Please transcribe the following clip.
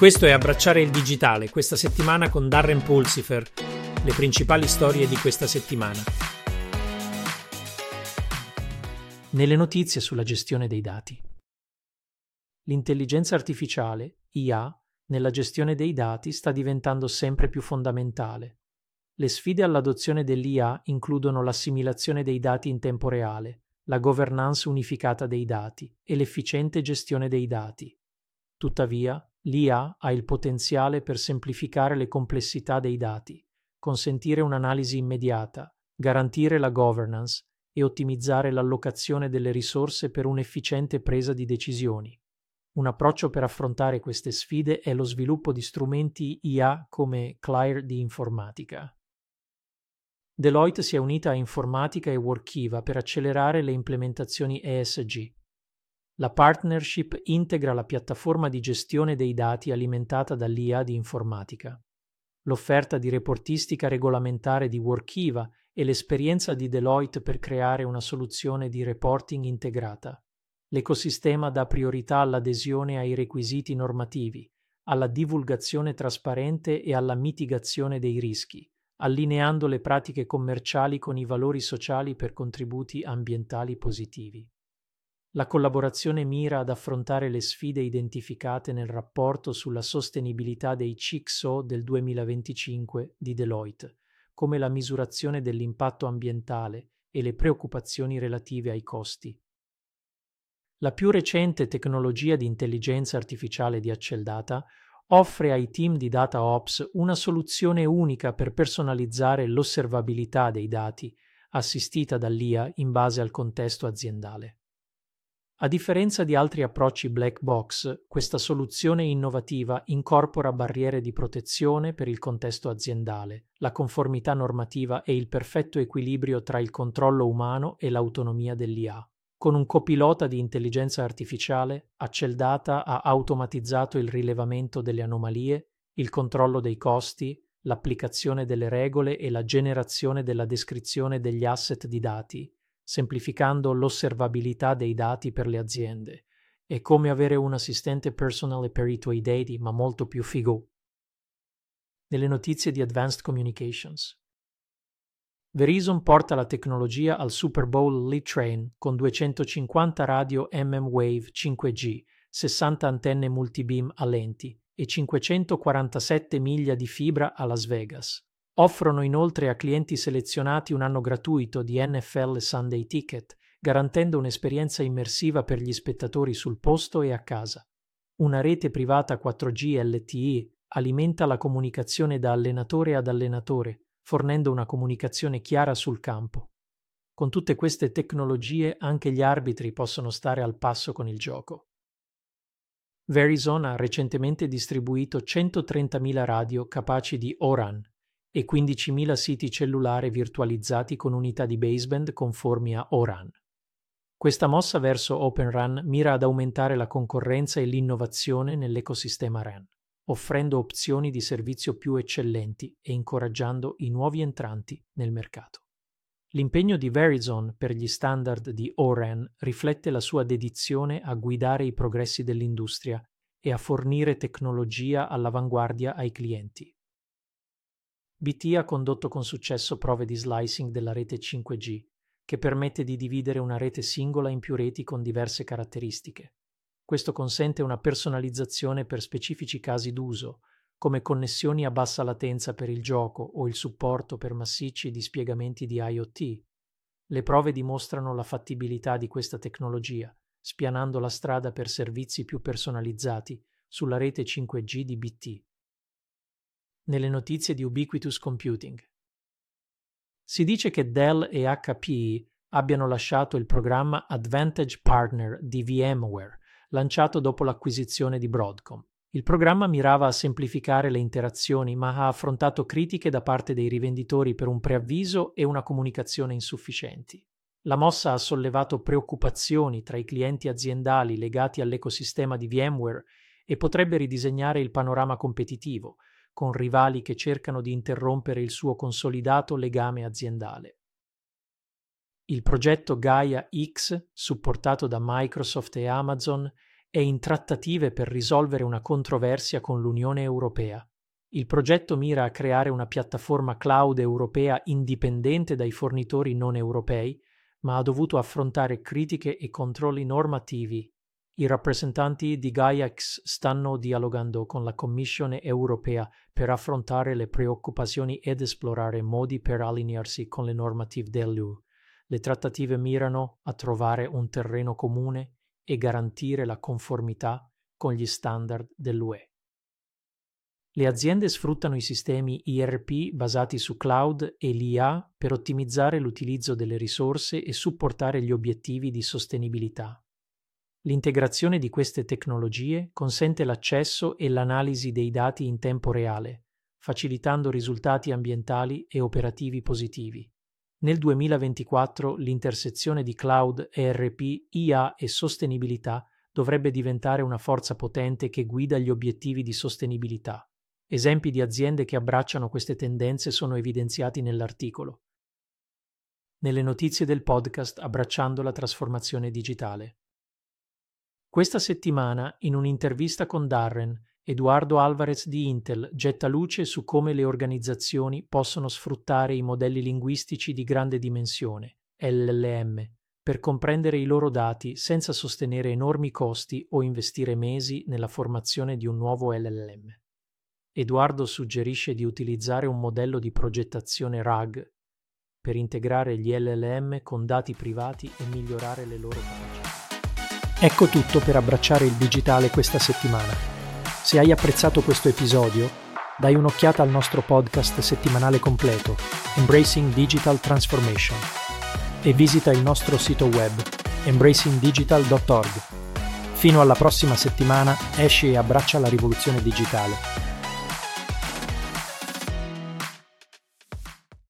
Questo è Abbracciare il digitale, questa settimana con Darren Pulsifer, le principali storie di questa settimana. Nelle notizie sulla gestione dei dati. L'intelligenza artificiale, IA, nella gestione dei dati sta diventando sempre più fondamentale. Le sfide all'adozione dell'IA includono l'assimilazione dei dati in tempo reale, la governance unificata dei dati e l'efficiente gestione dei dati. Tuttavia, L'IA ha il potenziale per semplificare le complessità dei dati, consentire un'analisi immediata, garantire la governance e ottimizzare l'allocazione delle risorse per un'efficiente presa di decisioni. Un approccio per affrontare queste sfide è lo sviluppo di strumenti IA come Claire di informatica. Deloitte si è unita a Informatica e Workiva per accelerare le implementazioni ESG. La partnership integra la piattaforma di gestione dei dati alimentata dall'IA di informatica. L'offerta di reportistica regolamentare di Workiva e l'esperienza di Deloitte per creare una soluzione di reporting integrata. L'ecosistema dà priorità all'adesione ai requisiti normativi, alla divulgazione trasparente e alla mitigazione dei rischi, allineando le pratiche commerciali con i valori sociali per contributi ambientali positivi. La collaborazione mira ad affrontare le sfide identificate nel rapporto sulla sostenibilità dei CICSO del 2025 di Deloitte, come la misurazione dell'impatto ambientale e le preoccupazioni relative ai costi. La più recente tecnologia di intelligenza artificiale di Acceldata offre ai team di Data Ops una soluzione unica per personalizzare l'osservabilità dei dati, assistita dall'IA in base al contesto aziendale. A differenza di altri approcci black box, questa soluzione innovativa incorpora barriere di protezione per il contesto aziendale, la conformità normativa e il perfetto equilibrio tra il controllo umano e l'autonomia dell'IA. Con un copilota di intelligenza artificiale, Acceldata ha automatizzato il rilevamento delle anomalie, il controllo dei costi, l'applicazione delle regole e la generazione della descrizione degli asset di dati, semplificando l'osservabilità dei dati per le aziende. È come avere un assistente personale per i tuoi dati, ma molto più figo. Nelle notizie di Advanced Communications. Verizon porta la tecnologia al Super Bowl Lead Train con 250 radio MM-Wave 5G, 60 antenne multibeam a lenti e 547 miglia di fibra a Las Vegas. Offrono inoltre a clienti selezionati un anno gratuito di NFL Sunday Ticket, garantendo un'esperienza immersiva per gli spettatori sul posto e a casa. Una rete privata 4G LTE alimenta la comunicazione da allenatore ad allenatore, fornendo una comunicazione chiara sul campo. Con tutte queste tecnologie anche gli arbitri possono stare al passo con il gioco. Verizon ha recentemente distribuito 130.000 radio capaci di ORAN, e 15.000 siti cellulari virtualizzati con unità di baseband conformi a ORAN. Questa mossa verso Open RAN mira ad aumentare la concorrenza e l'innovazione nell'ecosistema RAN, offrendo opzioni di servizio più eccellenti e incoraggiando i nuovi entranti nel mercato. L'impegno di Verizon per gli standard di ORAN riflette la sua dedizione a guidare i progressi dell'industria e a fornire tecnologia all'avanguardia ai clienti, BT ha condotto con successo prove di slicing della rete 5G, che permette di dividere una rete singola in più reti con diverse caratteristiche. Questo consente una personalizzazione per specifici casi d'uso, come connessioni a bassa latenza per il gioco o il supporto per massicci dispiegamenti di IoT. Le prove dimostrano la fattibilità di questa tecnologia, spianando la strada per servizi più personalizzati sulla rete 5G di BT nelle notizie di Ubiquitous Computing. Si dice che Dell e HPE abbiano lasciato il programma Advantage Partner di VMware, lanciato dopo l'acquisizione di Broadcom. Il programma mirava a semplificare le interazioni, ma ha affrontato critiche da parte dei rivenditori per un preavviso e una comunicazione insufficienti. La mossa ha sollevato preoccupazioni tra i clienti aziendali legati all'ecosistema di VMware e potrebbe ridisegnare il panorama competitivo, con rivali che cercano di interrompere il suo consolidato legame aziendale. Il progetto Gaia X, supportato da Microsoft e Amazon, è in trattative per risolvere una controversia con l'Unione Europea. Il progetto mira a creare una piattaforma cloud europea indipendente dai fornitori non europei, ma ha dovuto affrontare critiche e controlli normativi. I rappresentanti di GaiaX stanno dialogando con la Commissione europea per affrontare le preoccupazioni ed esplorare modi per allinearsi con le normative dell'UE. Le trattative mirano a trovare un terreno comune e garantire la conformità con gli standard dell'UE. Le aziende sfruttano i sistemi IRP basati su cloud e l'IA per ottimizzare l'utilizzo delle risorse e supportare gli obiettivi di sostenibilità. L'integrazione di queste tecnologie consente l'accesso e l'analisi dei dati in tempo reale, facilitando risultati ambientali e operativi positivi. Nel 2024 l'intersezione di cloud, ERP, IA e sostenibilità dovrebbe diventare una forza potente che guida gli obiettivi di sostenibilità. Esempi di aziende che abbracciano queste tendenze sono evidenziati nell'articolo. Nelle notizie del podcast Abbracciando la trasformazione digitale. Questa settimana, in un'intervista con Darren, Eduardo Alvarez di Intel getta luce su come le organizzazioni possono sfruttare i modelli linguistici di grande dimensione, LLM, per comprendere i loro dati senza sostenere enormi costi o investire mesi nella formazione di un nuovo LLM. Eduardo suggerisce di utilizzare un modello di progettazione RAG per integrare gli LLM con dati privati e migliorare le loro capacità. Ecco tutto per abbracciare il digitale questa settimana. Se hai apprezzato questo episodio, dai un'occhiata al nostro podcast settimanale completo, Embracing Digital Transformation, e visita il nostro sito web, embracingdigital.org. Fino alla prossima settimana, esci e abbraccia la rivoluzione digitale.